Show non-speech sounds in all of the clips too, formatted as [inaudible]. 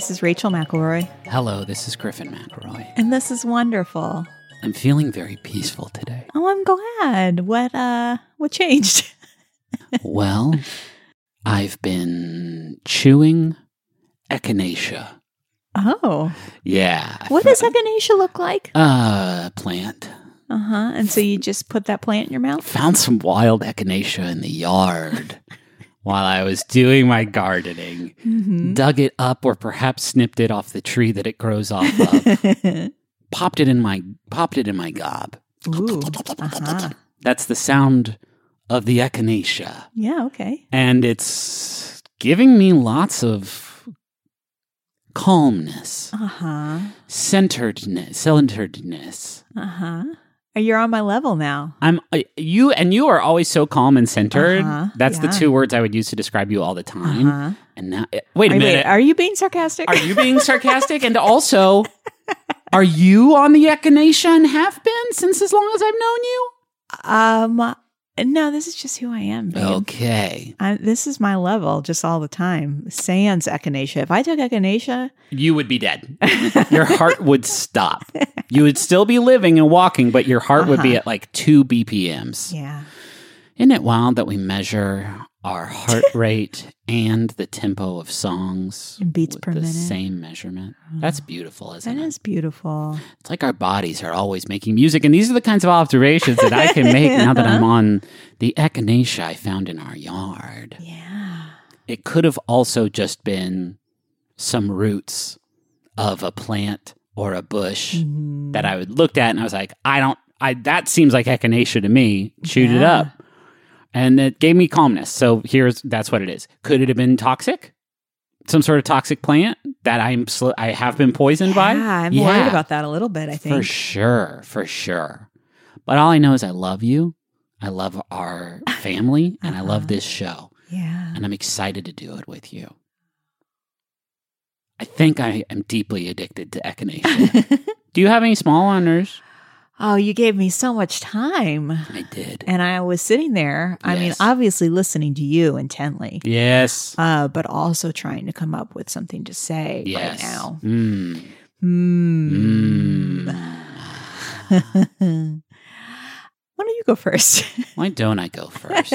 Hi, this is Rachel McElroy, Hello, this is Griffin McElroy. and this is wonderful. I'm feeling very peaceful today. Oh, I'm glad. What uh what changed? [laughs] well, I've been chewing echinacea. Oh. Yeah. What does echinacea look like? Uh, plant. Uh-huh. And so you just put that plant in your mouth? Found some wild echinacea in the yard while I was doing my gardening. Mm-hmm. Dug it up or perhaps snipped it off the tree that it grows off of. [laughs] popped it in my popped it in my gob. Ooh. Uh-huh. That's the sound of the echinacea. Yeah, okay. and it's giving me lots of calmness, Uh-huh. centeredness, centeredness. Uh-huh. You're on my level now. I'm uh, you, and you are always so calm and centered. Uh-huh, That's the two words I would use to describe you all the time. Uh-huh. And now, uh, wait a Wait, minute, wait, are you being sarcastic? are you being sarcastic? and [laughs] also, are you on the echinacea and have been since as long as I've known you? um no, this is just who I am, babe. Okay, I, this is my level just all the time. Sans echinacea. If I took echinacea, you would be dead. your heart would stop. You would still be living and walking, but your heart would be Uh-huh. at like two BPMs. yeah. Isn't it wild that we measure our heart rate and the tempo of songs In beats per the minute. same measurement? That's beautiful, isn't That it? is beautiful. It's like our bodies are always making music, and these are the kinds of observations that I can make now that I'm [laughs] on the echinacea I found in our yard. Yeah. It could have also just been some roots of a plant or a bush Mhm. that I would looked at and I was like, I don't, I that seems like echinacea to me. Chewed it up, and it gave me calmness. So here's that's what it is. Could it have been toxic? Some sort of toxic plant that I'm sl- I have been poisoned by. Yeah, I'm Yeah, worried about that a little bit, I think. for sure, for sure. But all I know is I love you. I love our [laughs] family, and I love Uh-huh. this show, Yeah. and I'm excited to do it with you. I think I am deeply addicted to echinacea. [laughs] do you have any small wonders? Oh, you gave me so much time. I did. And I was sitting there, I mean, obviously listening to you intently, Yes. uh, but also trying to come up with something to say Yes. right now. Mm. Hmm. Mm. [laughs] Why don't you go first? Why don't I go [laughs] first?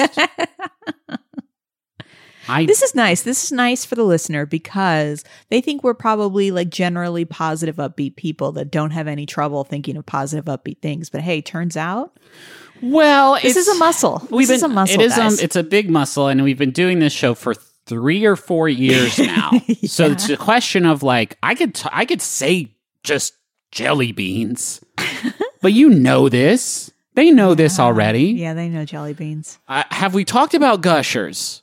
I this is nice. This is nice for the listener because they think we're probably like generally positive, upbeat people that don't have any trouble thinking of positive, upbeat things. But hey, turns out well, this is a muscle. We've this is been, a muscle. It is. Um, it's a big muscle, and we've been doing this show for three or four years [laughs] now. So it's a question of like I could t- I could say just jelly beans, [laughs] but you know this. They know this already. yeah, they know jelly beans. Uh, have we talked about gushers?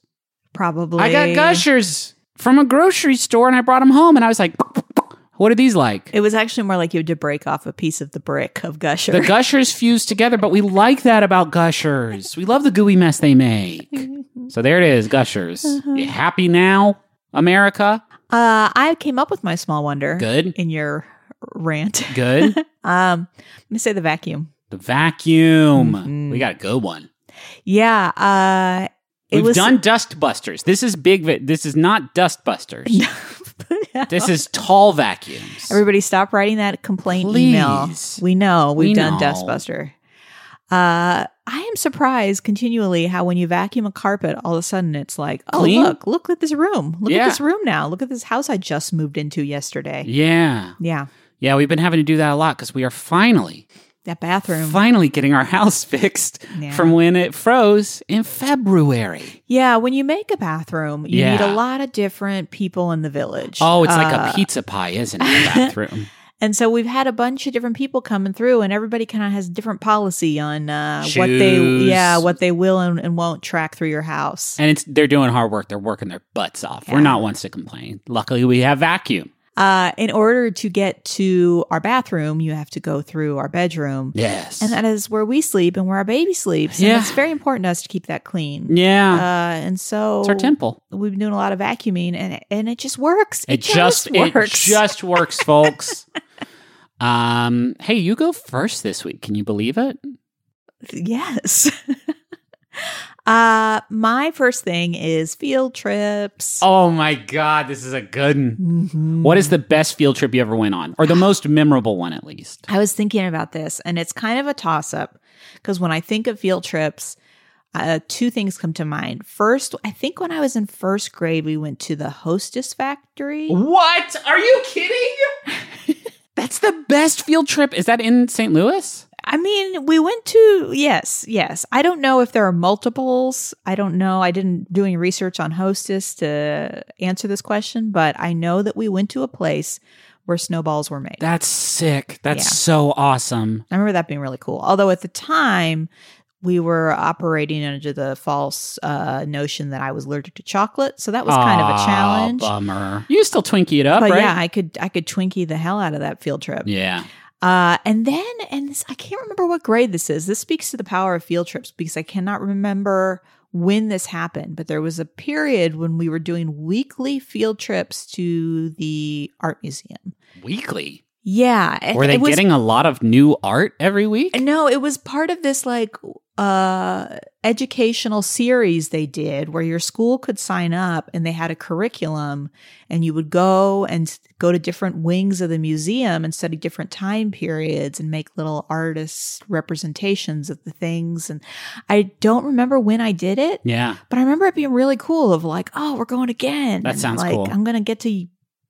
Probably. I got gushers from a grocery store, and I brought them home, and I was like, [laughs] "What are these like?" It was actually more like you had to break off a piece of the brick of gusher. The [laughs] gushers fused together, but we like that about gushers. We love the gooey mess they make. So there it is, gushers. You happy now, America? uh, I came up with my small wonder. Good. In your rant. Good. [laughs] Um, let me say the vacuum. The vacuum. Mhm. We got a good one. Yeah. Uh, it We've was done dust busters. This is big. Va- this is not dust busters. [laughs] this is tall vacuums. Everybody stop writing that complaint email. We know we've We done know. Dustbuster. Uh, I am surprised continually how when you vacuum a carpet, all of a sudden it's like, oh Clean? look, look at this room. Look Yeah. at this room now. Look at this house I just moved into yesterday. Yeah. Yeah, Yeah, we've been having to do that a lot because we are finally, that bathroom. finally getting our [laughs] house fixed Yeah. from when it froze in February. yeah, when you make a bathroom, you need a lot of different people in the village. Oh, it's like Uh, a pizza pie, isn't it? [laughs] Bathroom. And so we've had a bunch of different people coming through, and everybody kind of has different policy on uh, what they, yeah, what they will and, and won't track through your house. and it's they're doing hard work. They're working their butts off. We're not ones to complain. Luckily, we have vacuum. Uh, in order to get to our bathroom, you have to go through our bedroom, Yes. and that is where we sleep and where our baby sleeps. And Yeah. it's very important to us to keep that clean. yeah. Uh, and so it's our temple. we've been doing a lot of vacuuming, and it, and it just works. It, just, works. it just works, folks. [laughs] um, hey, you go first this week. Can you believe it? Yes. [laughs] Uh, my first thing is field trips. Oh my god, this is a good. one. Mhm. What is the best field trip you ever went on, or the [sighs] most memorable one at least? I was thinking about this, and it's kind of a toss up because when I think of field trips, uh, two things come to mind. First, I think when I was in first grade, we went to the Hostess Factory. What? Are you kidding? [laughs] That's the best field trip. Is that in St. Louis? I mean, we went to, yes, yes. I don't know if there are multiples. I don't know. I didn't do any research on Hostess to answer this question, but I know that we went to a place where snowballs were made. That's sick. That's Yeah. so awesome. I remember that being really cool. Although at the time, we were operating under the false uh, notion that I was allergic to chocolate, so that was kind of a challenge. Bummer. You still Twinkie it up, But right? yeah, I could I could Twinkie the hell out of that field trip. yeah. Uh, and then, and this, I can't remember what grade this is. This speaks to the power of field trips because I cannot remember when this happened, but there was a period when we were doing weekly field trips to the art museum. Weekly. Yeah. Were they was- getting a lot of new art every week? No, it was part of this like uh educational series they did where your school could sign up and they had a curriculum and you would go and go to different wings of the museum and study different time periods and make little artist representations of the things and I don't remember when I did it Yeah. but I remember it being really cool of like oh we're going again That And, sounds like cool. I'm going to get to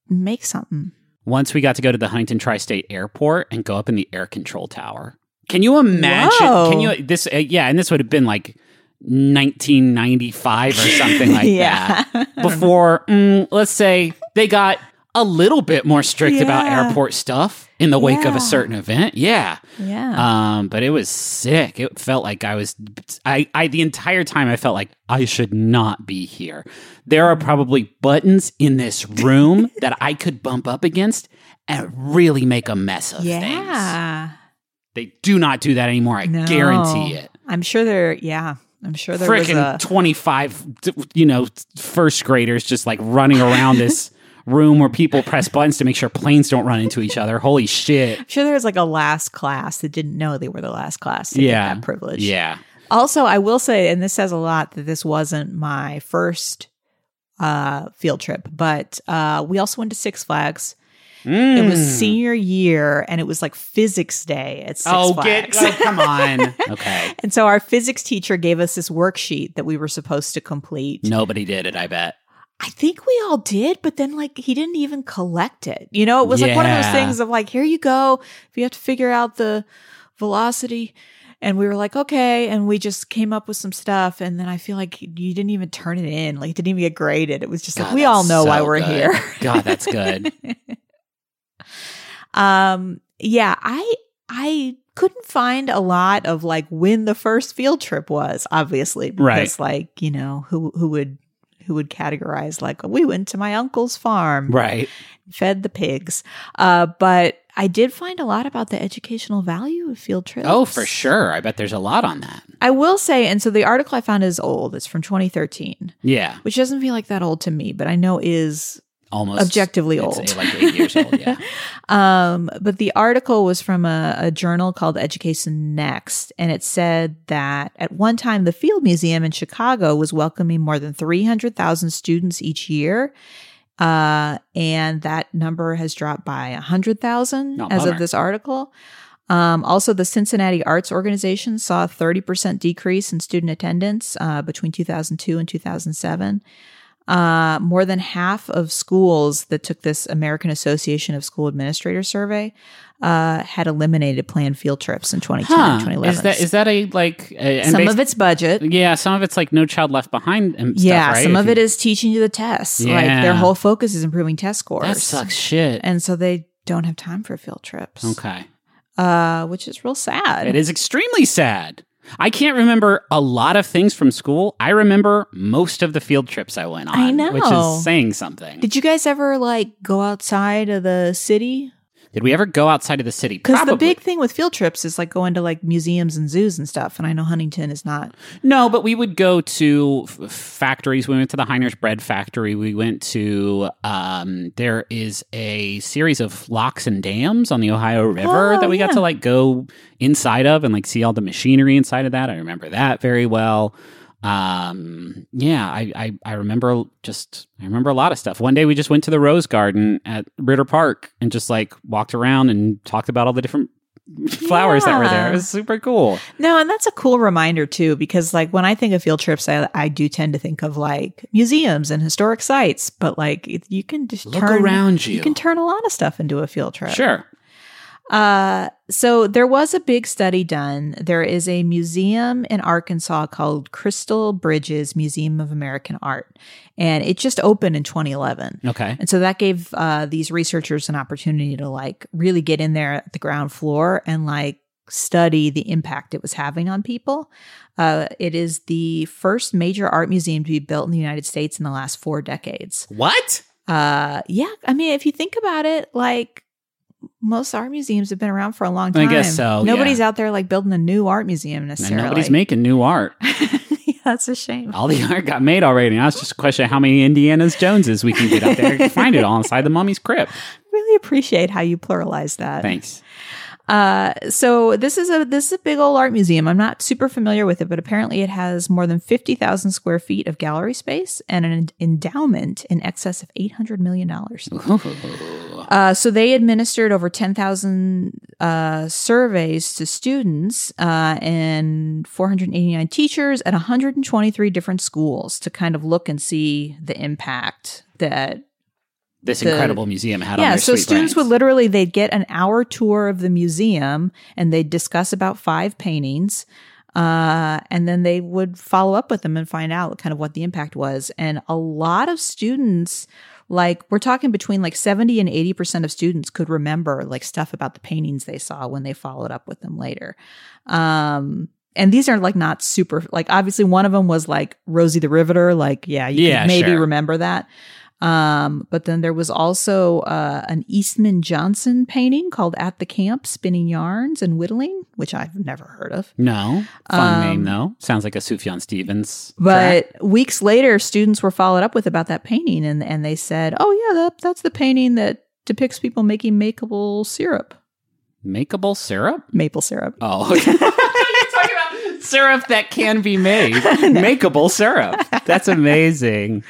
make something Once we got to go to the Huntington Tri State Airport and go up in the air control tower. Can you imagine? Whoa. Can you this? Uh, yeah, and this would have been like 1995 or something [laughs] like yeah that. Before, mm, let's say they got a little bit more strict about airport stuff in the wake of a certain event. Yeah. yeah Um, but it was sick. It felt like I was I, I the entire time I felt like I should not be here. There are probably buttons in this room [laughs] that I could bump up against and really make a mess of things. yeah They do not do that anymore. I No. guarantee it. I'm sure there. Yeah, I'm sure there was Freaking a. 25 you know first graders just like running around this room where people press buttons to make sure planes don't run into each other. Holy shit. I'm sure there was like a last class that didn't know they were the last class to Yeah. get that privilege. Yeah. Also, I will say, and this says a lot that this wasn't my first uh, field trip, but uh, we also went to Six Flags. It was Mm. senior year, and it was like physics day at Six Oh, Flags. get oh, come on. [laughs] Okay. and so our physics teacher gave us this worksheet that we were supposed to complete. Nobody did it, I bet. I think we all did, but then like he didn't even collect it. You know, it was like one of those things of like, here you go. If you have to figure out the velocity. And we were like, okay. And we just came up with some stuff. And then I feel like you didn't even turn it in. Like it didn't even get graded. It was just like, we all know why we're good. here. God, that's good. [laughs] um, yeah, I, I couldn't find a lot of like when the first field trip was, obviously, because Right. like, you know, who, who would, who would categorize like, we went to my uncle's farm. right. fed the pigs. Uh, but I did find a lot about the educational value of field trips. Oh, for sure. I bet there's a lot on that. I will say, and so the article I found is old. It's from 2013, Yeah. which doesn't feel like that old to me, but I know is Almost Objectively old. like eight years old. Yeah. [laughs] Um, but the article was from a, a journal called Education Next, and it said that at one time the Field Museum in Chicago was welcoming more than 300,000 students each year. Uh, and that number has dropped by 100,000 Oh, as bummer. of this article. Um, also, the Cincinnati Arts Organization saw a 30% decrease in student attendance uh, between 2002 and 2007. Uh, more than half of schools that took this American Association of School Administrators survey uh, had eliminated planned field trips in 2010 and Huh. 2011. Is that is that a like? And some of it's budget. Yeah, some of it's like No Child Left Behind and stuff, yeah, right? some If of you- it is teaching you the tests. Like their whole focus is improving test scores. That sucks shit. And so they don't have time for field trips. Okay. Uh, which is real sad. It is extremely sad. I can't remember a lot of things from school. I remember most of the field trips I went on. I know. Which is saying something. Did, Did you guys ever like go outside of the city? We ever go outside of the city? Because the big thing with field trips is like going to like museums and zoos and stuff. And I know Huntington is not. No, but we would go to f- factories. We went to the Heiner's Bread Factory. We went to, um, there is a series of locks and dams on the Ohio River Oh, that we got to like go inside of and like see all the machinery inside of that. I remember that very well. Um, yeah, I, I I remember just I remember a lot of stuff. One day we just went to the Rose Garden at Ritter Park and just like walked around and talked about all the different [laughs] flowers that were there. It was super cool. No, and that's a cool reminder too, because like when I think of field trips, I, I do tend to think of like museums and historic sites, but like you can just Look turn around you. You can turn a lot of stuff into a field trip. Sure. Uh, so there was a big study done. There is a museum in Arkansas called Crystal Bridges Museum of American Art, and it just opened in 2011. Okay. And so that gave uh, these researchers an opportunity to like really get in there at the ground floor and like study the impact it was having on people. Uh, it is the first major art museum to be built in the United States in the last four decades. What? Uh, yeah, I mean, if you think about it, like most art museums have been around for a long time. I guess so, Nobody's yeah. out there like building a new art museum And necessarily. nobody's making new art. [laughs] yeah, that's a shame. All the art got made already. Now it's just a question of how many Indiana's Joneses we can get out there and find it all inside the mummy's crypt. [laughs] Really appreciate how you pluralize that. Thanks. Uh, so this is a this is a big old art museum. I'm not super familiar with it, but apparently it has more than fifty thousand square feet of gallery space and an endowment in excess of eight hundred million dollars. Uh, so they administered over 10,000 uh, surveys to students uh, and 489 teachers at 123 different schools to kind of look and see the impact that This The- incredible museum had on yeah their so students brains. would literally they'd get an hour tour of the museum and they'd discuss about five paintings uh, and then they would follow up with them and find out kind of what the impact was and a lot of students like we're talking between like 70 and 80% of students could remember like stuff about the paintings they saw when they followed up with them later um and these are like not super like obviously one of them was like rosie the riveter like yeah you Yeah, maybe sure. remember that um, but then there was also uh, an Eastman Johnson painting called At the Camp Spinning Yarns and Whittling, which I've never heard of. No. Fun Um, name, though. Sounds like a Sufjan Stevens. But weeks later, students were followed up with about that painting, and, and they said, Oh, yeah, that, that's the painting that depicts people making makeable syrup. Makeable syrup? Maple syrup. Oh, okay. [laughs] You're talking about syrup that can be made. [laughs] Makeable syrup. That's amazing.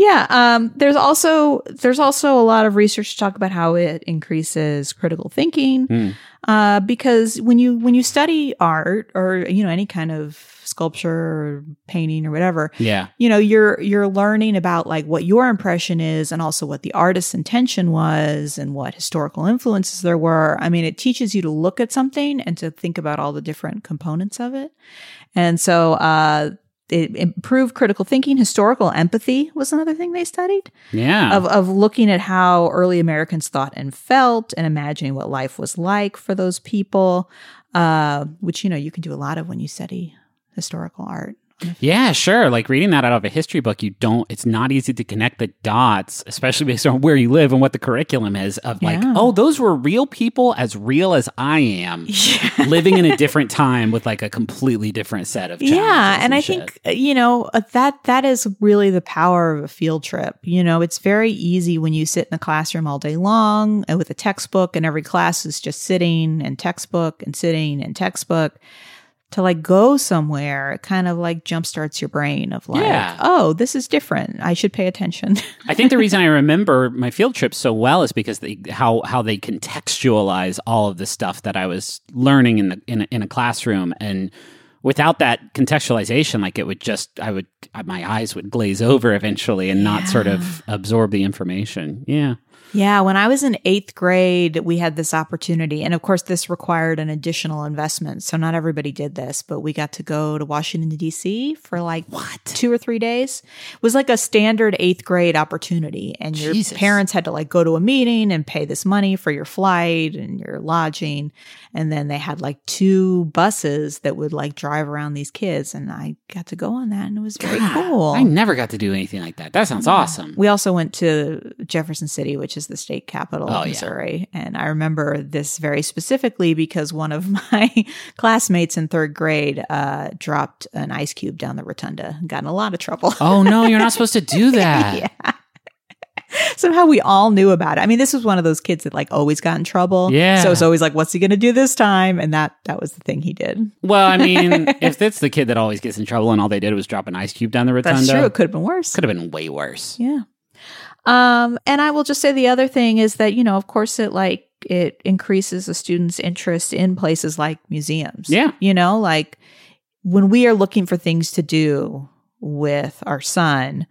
Yeah, um, there's also there's also a lot of research to talk about how it increases critical thinking, Hmm. uh, because when you when you study art or you know any kind of sculpture or painting or whatever, Yeah. you know you're you're learning about like what your impression is and also what the artist's intention was and what historical influences there were. I mean, it teaches you to look at something and to think about all the different components of it, and so. uh it improved critical thinking. Historical empathy was another thing they studied Yeah. of, of looking at how early Americans thought and felt and imagining what life was like for those people, uh, which, you know, you can do a lot of when you study historical art. Yeah, sure. Like reading that out of a history book, you don't, it's not easy to connect the dots, especially based on where you live and what the curriculum is of like, Yeah. oh, those were real people as real as I am, [laughs] living in a different time with like a completely different set of challenges Yeah, and I shit. think uh, you know uh, that that is really the power of a field trip. You know, it's very easy when you sit in the classroom all day long uh, with a textbook, and every class is just sitting and textbook and sitting and textbook. To like go somewhere, it kind of like jumpstarts your brain of like, Yeah. oh, this is different. I should pay attention. I think the [laughs] reason I remember my field trips so well is because they how how they contextualize all of the stuff that I was learning in the in a, in a classroom and without that contextualization like it would just I would my eyes would glaze over eventually and not sort of absorb the information. Yeah. Yeah, when I was in eighth grade, we had this opportunity. And of course, this required an additional investment. So not everybody did this, but we got to go to Washington, D.C. for like What? two or three days. It was like a standard eighth grade opportunity. And your Jesus. parents had to like go to a meeting and pay this money for your flight and your lodging. And then they had like two buses that would like drive around these kids. And I got to go on that and it was very cool. I never got to do anything like that. That sounds awesome. We also went to Jefferson City, which is the state capital Oh, of yeah. Missouri. And I remember this very specifically because one of [laughs] my classmates in third grade uh, dropped an ice cube down the rotunda and got in a lot of trouble. Oh no, you're not [laughs] supposed to do that. yeah. [laughs] somehow we all knew about it. I mean, this was one of those kids that like always got in trouble. Yeah. So it's always like, what's he going to do this time? And that that was the thing he did. Well, I mean, [laughs] if it's the kid that always gets in trouble and all they did was drop an ice cube down the rotunda, That's true. It could have been worse. could have been way worse. Yeah. Um, and I will just say the other thing is that, you know, of course it like it increases a student's interest in places like museums. Yeah. You know, like when we are looking for things to do with our son,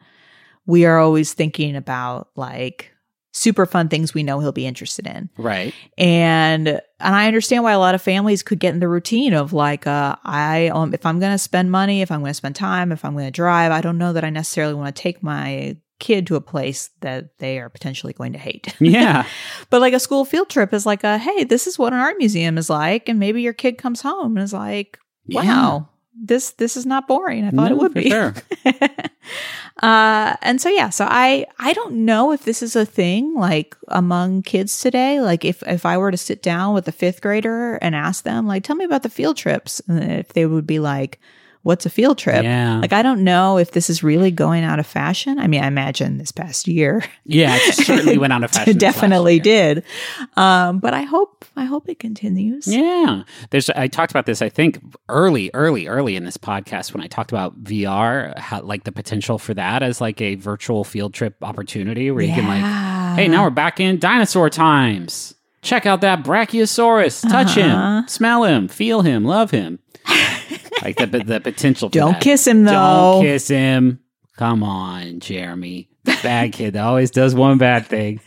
we are always thinking about like super fun things we know he'll be interested in. Right. And and I understand why a lot of families could get in the routine of like uh I um if I'm going to spend money, if I'm going to spend time, if I'm going to drive, I don't know that I necessarily want to take my kid to a place that they are potentially going to hate. [laughs] Yeah. but like a school field trip is like a hey, this is what an art museum is like and maybe your kid comes home and is like, Yeah. "Wow, this this is not boring. I thought it would for be." sure. [laughs] uh and so yeah so i i don't know if this is a thing like among kids today. Like if if i were to sit down with a fifth grader and ask them like tell me about the field trips and if they would be like what's a field trip Yeah. like i don't know if this is really going out of fashion i mean i imagine this past year Yeah, it certainly went out of [laughs] fashion. it definitely did um but i hope i hope it continues Yeah. There's I talked about this I think early early early in this podcast when I talked about VR how like the potential for that as like a virtual field trip opportunity where you can like hey now we're back in dinosaur times. Check out that Brachiosaurus. Touch Uh-huh. him, smell him, feel him, love him. [laughs] like the the potential don't that. kiss him though Don't kiss him. Come on, Jeremy. Bad kid that always does one bad thing.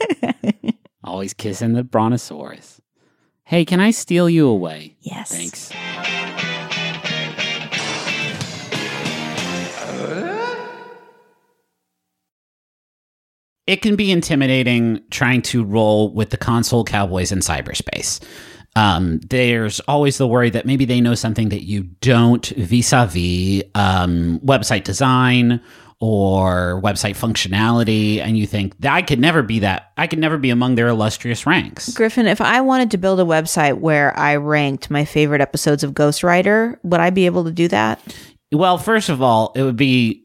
[laughs] always kissing the brontosaurus. Hey, can I steal you away? yes Thanks. It can be intimidating trying to roll with the console cowboys in cyberspace. Um, there's always the worry that maybe they know something that you don't vis a vis website design or website functionality, and you think that I could never be that. I could never be among their illustrious ranks. Griffin, if I wanted to build a website where I ranked my favorite episodes of Ghostwriter, would I be able to do that? Well, first of all, it would be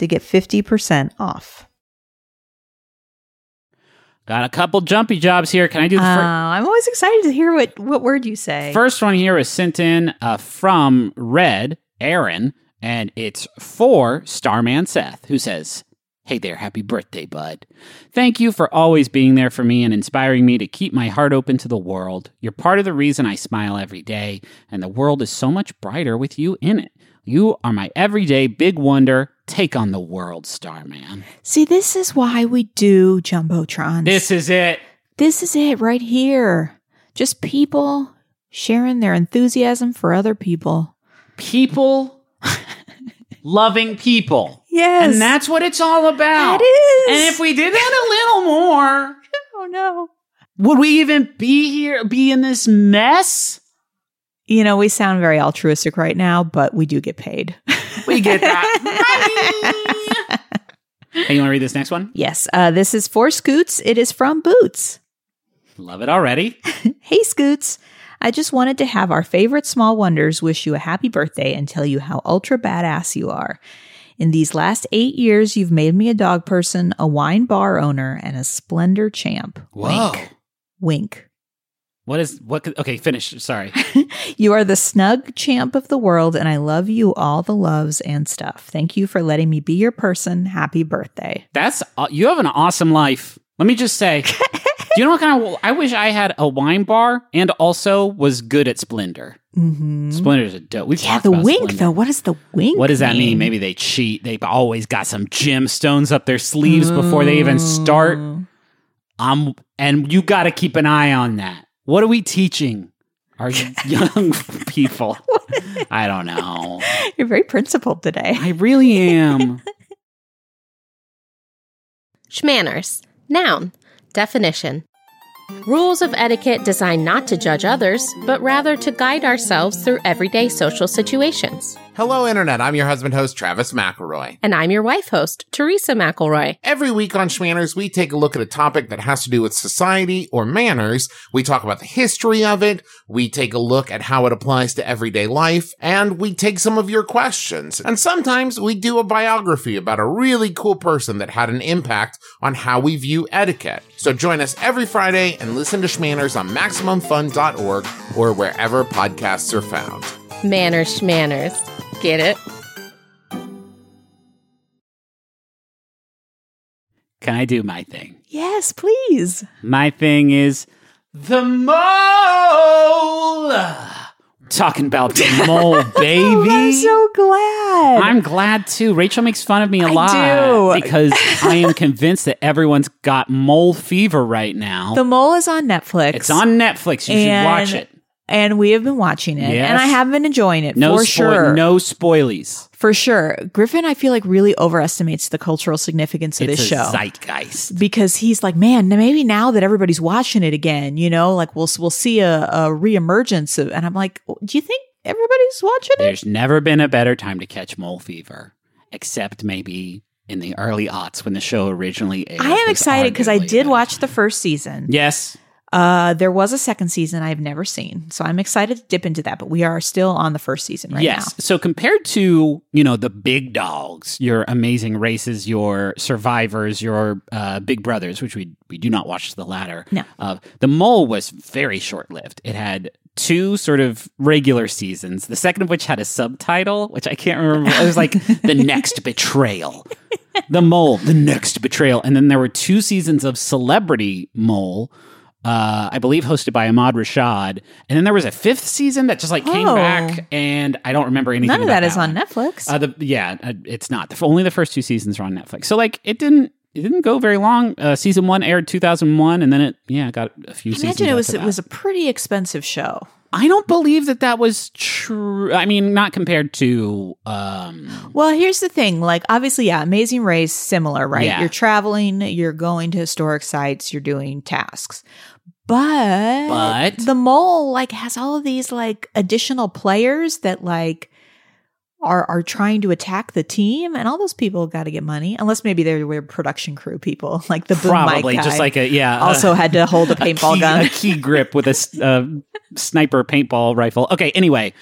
to get 50% off. Got a couple jumpy jobs here. Can I do the Uh, I'm always excited to hear what, what word you say. first one here is sent in uh, from Red Aaron, and it's for Starman Seth, who says, Hey there, happy birthday, bud. Thank you for always being there for me and inspiring me to keep my heart open to the world. You're part of the reason I smile every day, and the world is so much brighter with you in it. You are my everyday big wonder. Take on the world, Starman. See, this is why we do Jumbotrons. This is it. This is it right here. Just people sharing their enthusiasm for other people. People [laughs] loving people. Yes. And that's what it's all about. That is. And if we did that a little more, [laughs] oh no. would we even be here, be in this mess? You know, we sound very altruistic right now, but we do get paid. We get that. [laughs] hey, you want to read this next one? yes. Uh, this is for Scoots. It is from Boots. Love it already. [laughs] Hey, Scoots. I just wanted to have our favorite small wonders wish you a happy birthday and tell you how ultra badass you are. In these last eight years, you've made me a dog person, a wine bar owner, and a splendor champ. Whoa. Wink. Wink. What is what? could- Okay, finish. Sorry. [laughs] You are the snug champ of the world, and I love you all the loves and stuff. Thank you for letting me be your person. Happy birthday. That's uh, you have an awesome life. Let me just say. do [laughs] you know what kind of? I wish I had a wine bar and also was good at Splendor. Mm-hmm. Splendor's a dope. We've Yeah, the wink, Splendor. though. What is the wink What does that mean? Maybe they cheat. They've always got some gemstones up their sleeves before they even start. Mm. Um, and you got to keep an eye on that. What are we teaching our [laughs] young people? I don't know. You're very principled today. I really am. [laughs] Schmanners. Noun. Definition. Rules of etiquette designed not to judge others, but rather to guide ourselves through everyday social situations. Hello, Internet. I'm your husband host, Travis McElroy. And I'm your wife host, Teresa McElroy. Every week on Schmanners, we take a look at a topic that has to do with society or manners. We talk about the history of it. We take a look at how it applies to everyday life. And we take some of your questions. And sometimes we do a biography about a really cool person that had an impact on how we view etiquette. So join us every Friday and listen to Schmanners on MaximumFun.org or wherever podcasts are found. Manners, schmanners. Get it? Can I do my thing? Yes, please. My thing is the mole. Talking about the [laughs] mole, baby. Oh, I'm so glad. I'm glad too. Rachel makes fun of me a I lot do. because I am convinced that everyone's got mole fever right now. the Mole is on Netflix. it's on Netflix. You should watch it. And we have been watching it. Yes. And I have been enjoying it No for spoil- sure. no spoilies. For sure. Griffin, I feel like, really overestimates the cultural significance of It's this a show. zeitgeist. because he's like, man, maybe now that everybody's watching it again, you know, like we'll we'll see a, a reemergence of, and I'm like, do you think everybody's watching it? There's never been a better time to catch mole fever, except maybe in the early aughts when the show originally aired. I am excited because I did watch the first season. Yes, Uh, there was a second season I've never seen, so I'm excited to dip into that. But we are still on the first season right now. yes. So compared to you know the big dogs, your amazing races, your survivors, your uh, big brothers, which we we do not watch the latter. No. Uh, the mole was very short lived. It had two sort of regular seasons. The second of which had a subtitle, which I can't remember. It was like [laughs] the next betrayal. The mole, the next betrayal, and then there were two seasons of Celebrity Mole. Uh, I believe hosted by Ahmad Rashad, and then there was a fifth season that just like came Oh. back, and I don't remember anything. None of that is on. Netflix. Uh, the, yeah, uh, it's not. The, only the first two seasons are on Netflix. So like it didn't it didn't go very long. Uh, season one aired two thousand one, and then it yeah got a few I seasons. imagine it was it was a pretty expensive show. I don't believe that that was true. I mean, not compared to um Well, here's the thing. Like, obviously, yeah, Amazing Race, similar, right? Yeah. You're traveling, you're going to historic sites, you're doing tasks. But, But- the mole, like, has all of these, like, additional players that, like, are are trying to attack the team, and all those people got to get money, unless maybe they were production crew people, [laughs] like the boom probably just like a yeah. uh, also had to hold a [laughs] a paintball key, gun. a key grip with a uh, sniper paintball rifle. Okay, anyway,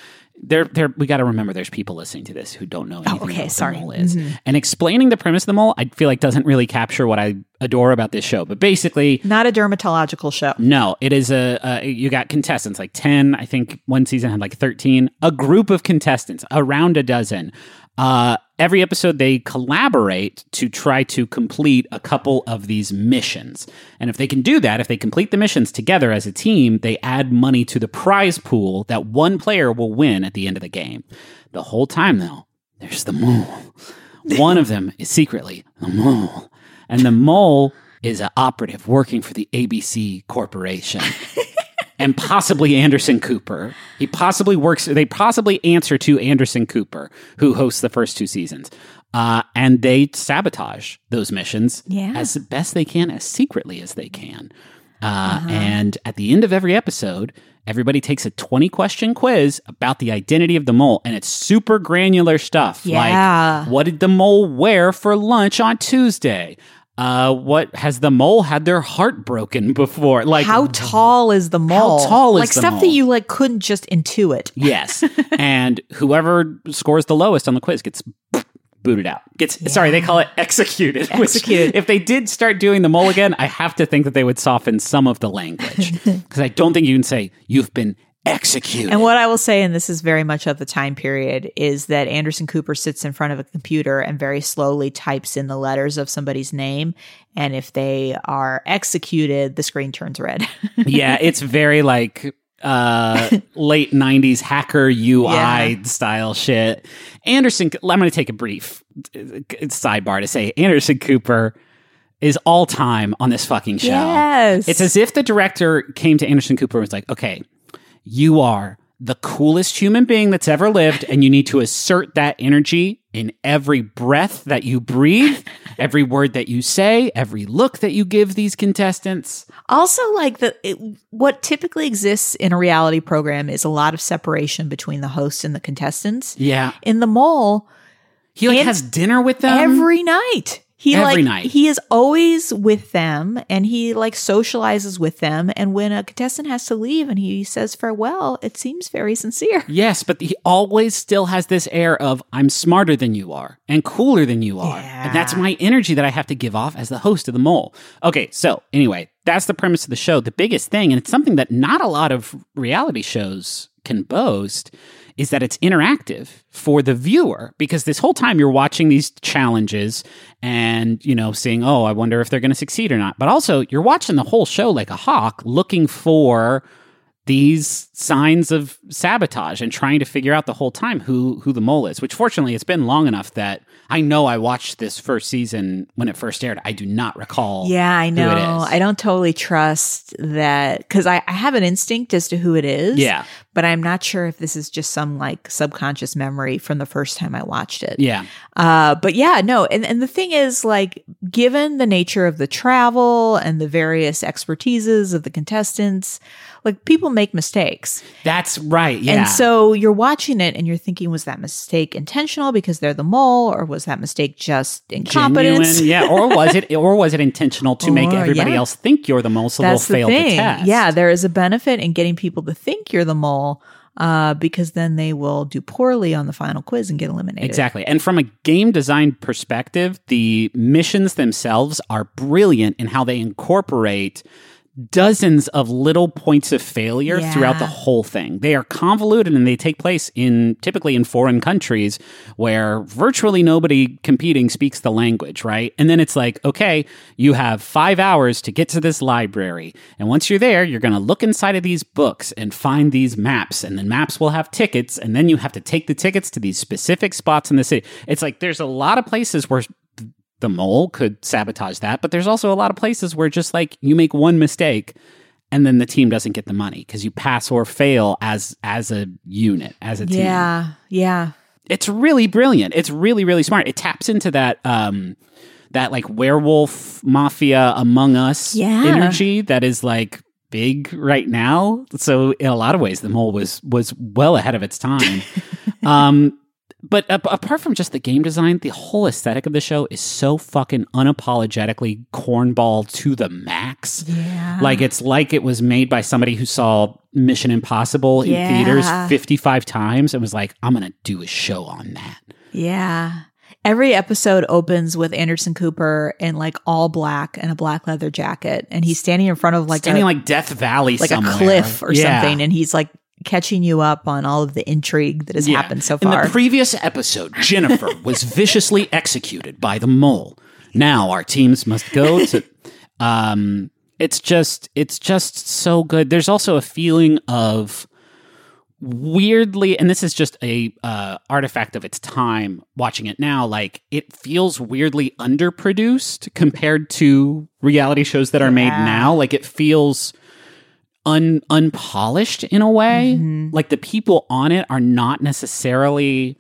there, there. We got to remember, there's people listening to this who don't know anything Oh, okay, about sorry. the mole is, Mhm. and explaining the premise of the mole. I feel like doesn't really capture what I adore about this show. But basically, Not a dermatological show. no, it is a, uh, you got contestants like 10. I think one season had like 13. A group of contestants, around a dozen. Uh, every episode, they collaborate to try to complete a couple of these missions. And if they can do that, if they complete the missions together as a team, they add money to the prize pool that one player will win at the end of the game. The whole time, though, there's the mole. One of them is secretly the mole. And the mole is an operative working for the ABC Corporation. [laughs] and possibly Anderson Cooper. He possibly works, they possibly answer to Anderson Cooper, who hosts the first two seasons. Uh, and they sabotage those missions Yeah. as best they can, as secretly as they can. Uh, And at the end of every episode, everybody takes a 20 question quiz about the identity of the mole. And it's super granular stuff. Yeah. Like, what did the mole wear for lunch on Tuesday? Uh, what has the mole had their heart broken before? Like, How tall is the mole? How tall is like stuff mole? that you like couldn't just intuit. Yes. [laughs] and whoever scores the lowest on the quiz gets booted out. Gets sorry, they call it executed. [laughs] Executed. if they did start doing the mole again, I have to think that they would soften some of the language. [laughs] Because I don't think you can say you've been executed. And what I will say, and this is very much of the time period, is that Anderson Cooper sits in front of a computer and very slowly types in the letters of somebody's name. And if they are executed, the screen turns red. [laughs] yeah, it's very like uh [laughs] late 90s hacker UI Yeah. style shit. Anderson I'm going to take a brief uh, sidebar to say Anderson Cooper is all time on this fucking show. Yes. It's as if the director came to Anderson Cooper and was like, "Okay, you are the coolest human being that's ever lived and you need to assert that energy in every breath that you breathe, every word that you say, every look that you give these contestants." also like the it, what typically exists in a reality program is a lot of separation between the host and the contestants. Yeah. In the mole, He like has dinner with them every night. He Every like night. he is always with them and he like socializes with them and when a contestant has to leave and he says farewell, it seems very sincere. [laughs] Yes, but he always still has this air of I'm smarter than you are and cooler than you are. And that's my energy that I have to give off as the host of the mole. Okay, so anyway, that's the premise of the show. The biggest thing, and it's something that not a lot of reality shows can boast, is that it's interactive for the viewer because this whole time you're watching these challenges and you know seeing oh i wonder if they're going to succeed or not. But also you're watching the whole show like a hawk looking for these signs of sabotage and trying to figure out the whole time who who the mole is which fortunately it's been long enough that i know i watched this first season when it first aired i do not recall Yeah, I know. I don't totally trust that because I, I have an instinct as to who it is. yeah But I'm not sure if this is just some like subconscious memory from the first time I watched it. yeah Uh, but yeah, no. And, and the thing is, like, given the nature of the travel and the various expertises of the contestants, like, people make mistakes. that's right yeah And so you're watching it and you're thinking, was that mistake intentional because they're the mole, or was that mistake just incompetence? Genuine, yeah or was it or was it intentional to make everybody yeah. else think you're the mole so That's they'll the fail thing. the test Yeah, there is a benefit in getting people to think you're the mole, uh, because then they will do poorly on the final quiz and get eliminated. Exactly. And from a game design perspective, the missions themselves are brilliant in how they incorporate dozens of little points of failure Yeah. throughout the whole thing. They are convoluted and they take place in typically in foreign countries where virtually nobody competing speaks the language, right? And then it's like, okay, you have 5 hours to get to this library. And once you're there, you're going to look inside of these books and find these maps and then maps will have tickets and then you have to take the tickets to these specific spots in the city. It's like there's a lot of places where the mole could sabotage that, but there's also a lot of places where just like you make one mistake and then the team doesn't get the money because you pass or fail as as a unit, as a team. Yeah, yeah. It's really brilliant. It's really really smart. It taps into that um that like werewolf mafia among us Yeah. energy that is like big right now. So in a lot of ways the mole was was well ahead of its time. [laughs] um but apart from just the game design, the whole aesthetic of the show is so fucking unapologetically cornball to the max. Yeah. Like it's like it was made by somebody who saw Mission Impossible in Yeah. theaters 55 times and was like, I'm going to do a show on that. Yeah. Every episode opens with Anderson Cooper in like all black and a black leather jacket, and he's standing in front of like Standing a, like Death Valley, like somewhere. a cliff or Yeah. something, and he's like catching you up on all of the intrigue that has Yeah. happened so far. In the previous episode, Jennifer [laughs] was viciously executed by the mole. Now our teams must go to. Um, it's just, it's just so good. There's also a feeling of weirdly, and this is just a uh, artifact of its time. Watching it now, like it feels weirdly underproduced compared to reality shows that are made now. Like it feels un unpolished in a way. Mm-hmm. Like the people on it are not necessarily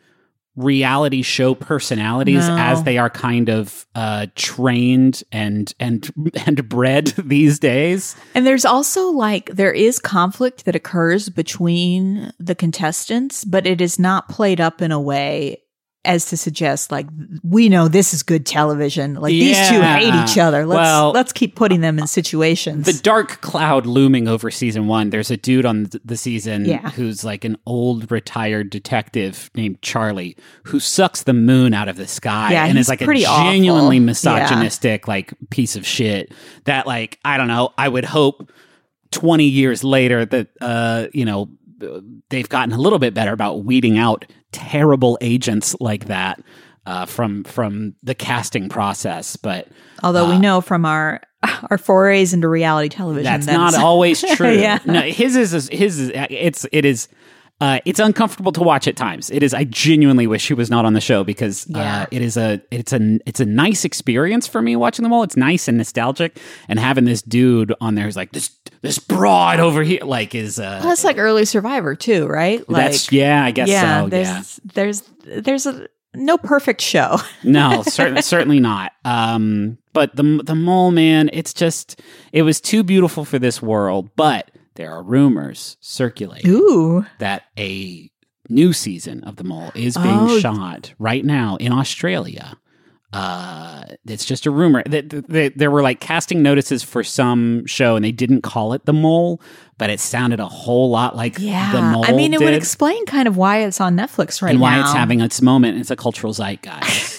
reality show personalities No. as they are kind of uh trained and and [laughs] and bred these days. And there's also like there is conflict that occurs between the contestants, but it is not played up in a way as to suggest like we know this is good television. Like these two hate each other. Let's Well, let's keep putting them in situations. The dark cloud looming over season 1. There's a dude on the season Yeah. who's like an old retired detective named Charlie who sucks the moon out of the sky Yeah, and is like a pretty awful. genuinely Yeah. misogynistic like piece of shit that like I don't know, I would hope 20 years later that uh you know they've gotten a little bit better about weeding out terrible agents like that uh from from the casting process but Although we know from our our forays into reality television that's that not [laughs] always true Yeah. no his is his is it's it is uh, it's uncomfortable to watch at times. It is. I genuinely wish he was not on the show because Yeah. uh, it is a it's a it's a nice experience for me watching them all. It's nice and nostalgic, and having this dude on there who's like this this broad over here like is uh, Well, that's like early Survivor too, right? Like that's yeah I guess yeah, so there's yeah there's there's a no perfect show. [laughs] no, certainly, certainly not. Um, but the the mole man, it's just it was too beautiful for this world. But there are rumors circulating Ooh. that a new season of the mole is being Oh. shot right now in Australia. Uh, it's just a rumor that there were like casting notices for some show and they didn't call it the mole, but it sounded a whole lot like Yeah. the mole. I mean, it would explain kind of why it's on Netflix right now. and why it's having its moment. It's a cultural zeitgeist.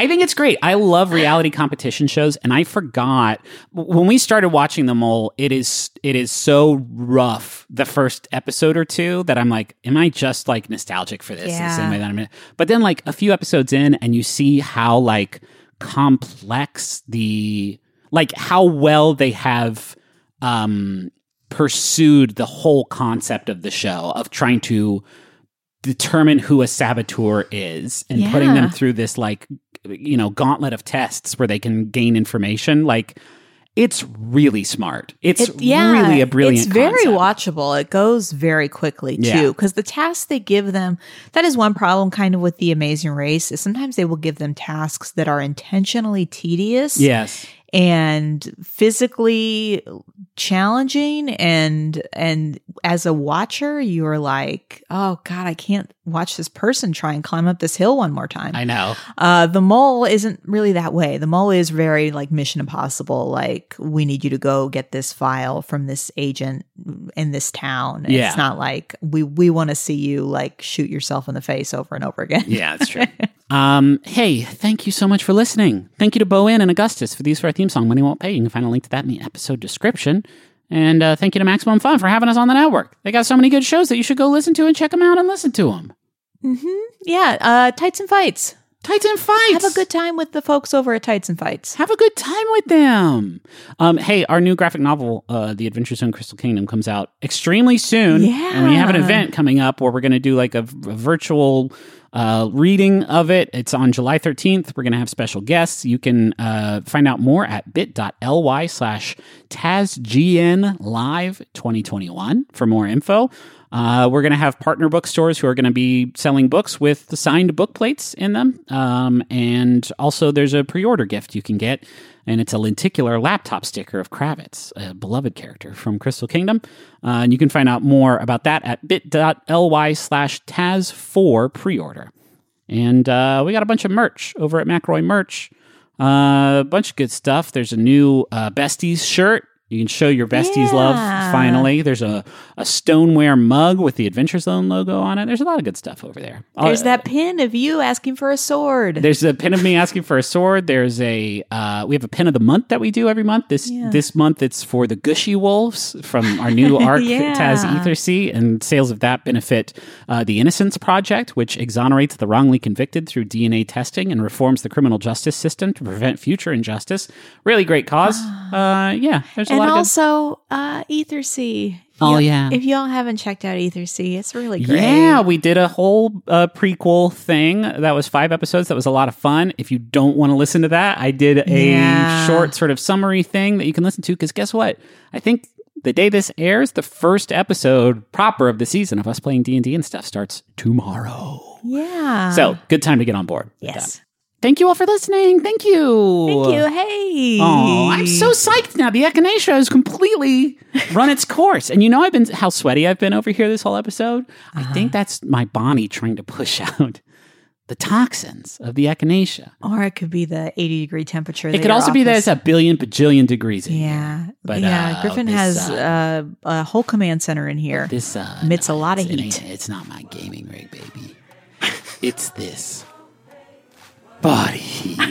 I think it's great. I love reality competition shows, and I forgot when we started watching The Mole. It is it is so rough the first episode or two that I'm like, am I just like nostalgic for this? in the same way that I'm. But then like a few episodes in, and you see how like complex the like how well they have um pursued the whole concept of the show of trying to determine who a saboteur is and putting them through this like you know gauntlet of tests where they can gain information like it's really smart it's It- yeah, really a brilliant It's very concept. watchable. It goes very quickly too, Yeah. because the tasks they give them. That is one problem, kind of with the Amazing Race. Is sometimes they will give them tasks that are intentionally tedious. yes and physically challenging and and as a watcher you're like oh god i can't watch this person try and climb up this hill one more time. I know. Uh the mole isn't really that way. The mole is very like mission impossible like we need you to go get this file from this agent in this town. Yeah. it's not like we we want to see you like shoot yourself in the face over and over again. Yeah that's true [laughs] um hey thank you so much for listening. Thank you to bo en and augustus for these for our theme song money won't pay. You can find a link to that in the episode description. And uh, thank you to maximum fun for having us on the network. They got so many good shows that you should go listen to and check them out and listen to them hmm yeah uh tights and fights. Tights and fights! Have a good time with the folks over at tights and fights. Have a good time with them. Um, hey, our new graphic novel, uh, The Adventure Zone Crystal Kingdom, comes out extremely soon. Yeah. And we have an event coming up where we're going to do like a, a virtual uh, reading of it. It's on July 13th. We're going to have special guests. You can uh, find out more at bit.ly slash TazGN Live 2021 for more info. Uh, we're going to have partner bookstores who are going to be selling books with the signed book plates in them. Um, and also, there's a pre order gift you can get, and it's a lenticular laptop sticker of Kravitz, a beloved character from Crystal Kingdom. Uh, and you can find out more about that at bit.ly slash Taz4 pre order. And uh, we got a bunch of merch over at McElroy Merch. Uh, a bunch of good stuff. There's a new uh, Besties shirt. You can show your besties love finally. There's a, a stoneware mug with the Adventure Zone logo on it. There's a lot of good stuff over there. There's Uh, that pin of you asking for a sword. There's a pin of me asking for a sword. There's a uh, we have a pin of the month that we do every month. This Yeah. this month it's for the Gushy Wolves from our new [laughs] arc Yeah. Taz Ethersea, and sales of that benefit uh, the Innocence Project, which exonerates the wrongly convicted through DNA testing and reforms the criminal justice system to prevent future injustice. Really great cause. uh, yeah, there's a and lot of good. also uh, Ethersea. Oh, yeah. If y'all haven't checked out Ethersea, it's really great. Yeah, we did a whole uh, prequel thing that was five episodes. That was a lot of fun. If you don't want to listen to that, I did a Yeah. short sort of summary thing that you can listen to. Because guess what? I think the day this airs, the first episode proper of the season of us playing D and D and stuff starts tomorrow. Yeah. So good time to get on board. yes. that. Thank you all for listening. Thank you. Thank you. Hey. Oh, I'm so psyched now. The echinacea has completely run its course. And you know I've been how sweaty I've been over here this whole episode? I Uh-huh. think that's my body trying to push [laughs] out the toxins of the echinacea. Or it could be the 80 degree temperature. It could also be that it's a billion bajillion degrees in here. Yeah. But, yeah. uh, Griffin this, has uh, uh, a whole command center in here. This uh, Emits a lot of it heat. It's not my gaming rig, baby. It's this body [laughs]